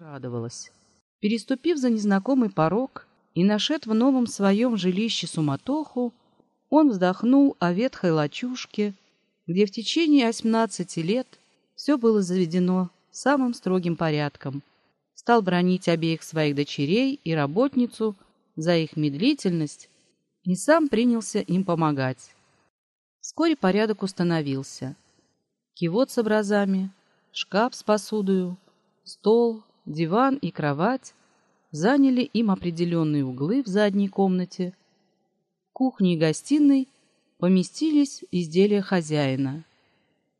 радовалась. Переступив за незнакомый порог и нашед в новом своем жилище суматоху, он вздохнул о ветхой лачушке, где в течение 18 лет все было заведено самым строгим порядком. Стал бронить обеих своих дочерей и работницу за их медлительность и сам принялся им помогать. Вскоре порядок установился. Кивот с образами, шкаф с посудою, стол, диван и кровать заняли им определенные углы в задней комнате. В кухне и гостиной поместились изделия хозяина.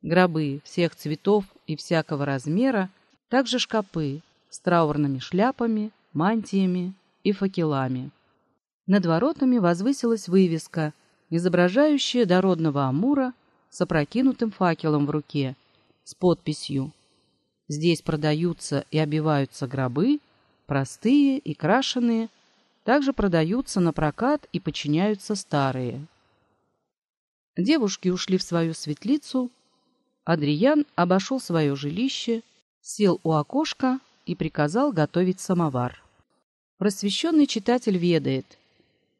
Гробы всех цветов и всякого размера, также шкапы с траурными шляпами, мантиями и факелами. Над воротами возвысилась вывеска, изображающая дородного амура с опрокинутым факелом в руке, с подписью «Здесь продаются и обиваются гробы, простые и крашеные, также продаются на прокат и подчиняются старые». Девушки ушли в свою светлицу, Адриан обошел свое жилище, сел у окошка и приказал готовить самовар. Просвещенный читатель ведает,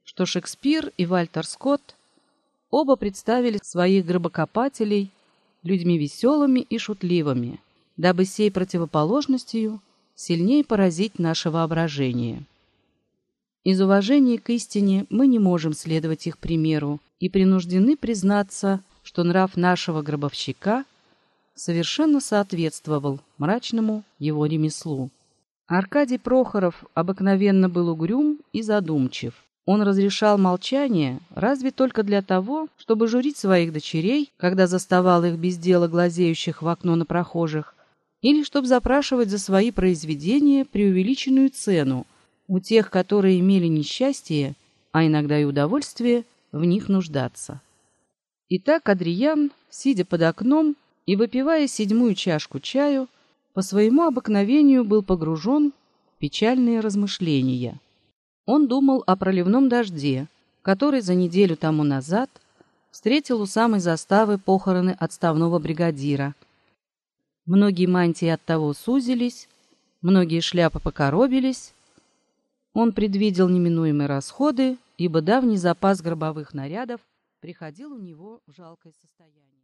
что Шекспир и Вальтер Скотт оба представили своих гробокопателей людьми веселыми и шутливыми, дабы сей противоположностью сильнее поразить наше воображение. Из уважения к истине мы не можем следовать их примеру и принуждены признаться, что нрав нашего гробовщика совершенно соответствовал мрачному его ремеслу. Аркадий Прохоров обыкновенно был угрюм и задумчив. Он разрешал молчание разве только для того, чтобы журить своих дочерей, когда заставал их без дела глазеющих в окно на прохожих, или чтобы запрашивать за свои произведения преувеличенную цену у тех, которые имели несчастье, а иногда и удовольствие, в них нуждаться. Итак, Адриян, сидя под окном и выпивая седьмую чашку чаю, по своему обыкновению был погружен в печальные размышления. Он думал о проливном дожде, который за неделю тому назад встретил у самой заставы похороны отставного бригадира. Многие мантии от того сузились, многие шляпы покоробились. Он предвидел неминуемые расходы, ибо давний запас гробовых нарядов приходил у него в жалкое состояние.